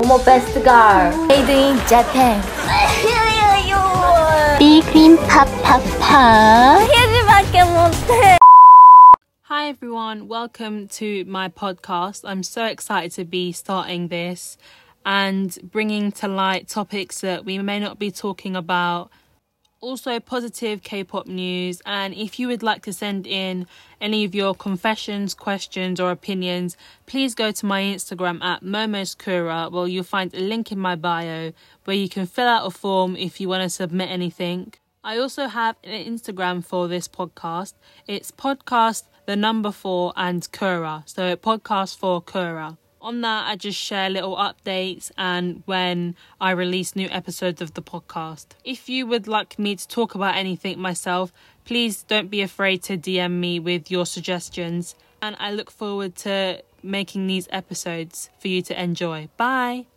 Como best girl. Made in Japan. B cream 팝 팝팝. 휴지밖에 못해. Hi everyone, welcome to my podcast. I'm so excited to be starting this and bringing to light topics that we may not be talking about. also, positive K pop news. And if you would like to send in any of your confessions, questions, or opinions, please go to my Instagram at momoskura. Well, you'll find a link in my bio where you can fill out a form if you want to submit anything. I also have an Instagram for this podcast. It's podcast the number four and Kura. So podcast for Kura. On that, I just share little updates and when I release new episodes of the podcast. If you would like me to talk about anything myself, please don't be afraid to DM me with your suggestions. And I look forward to making these episodes for you to enjoy. Bye.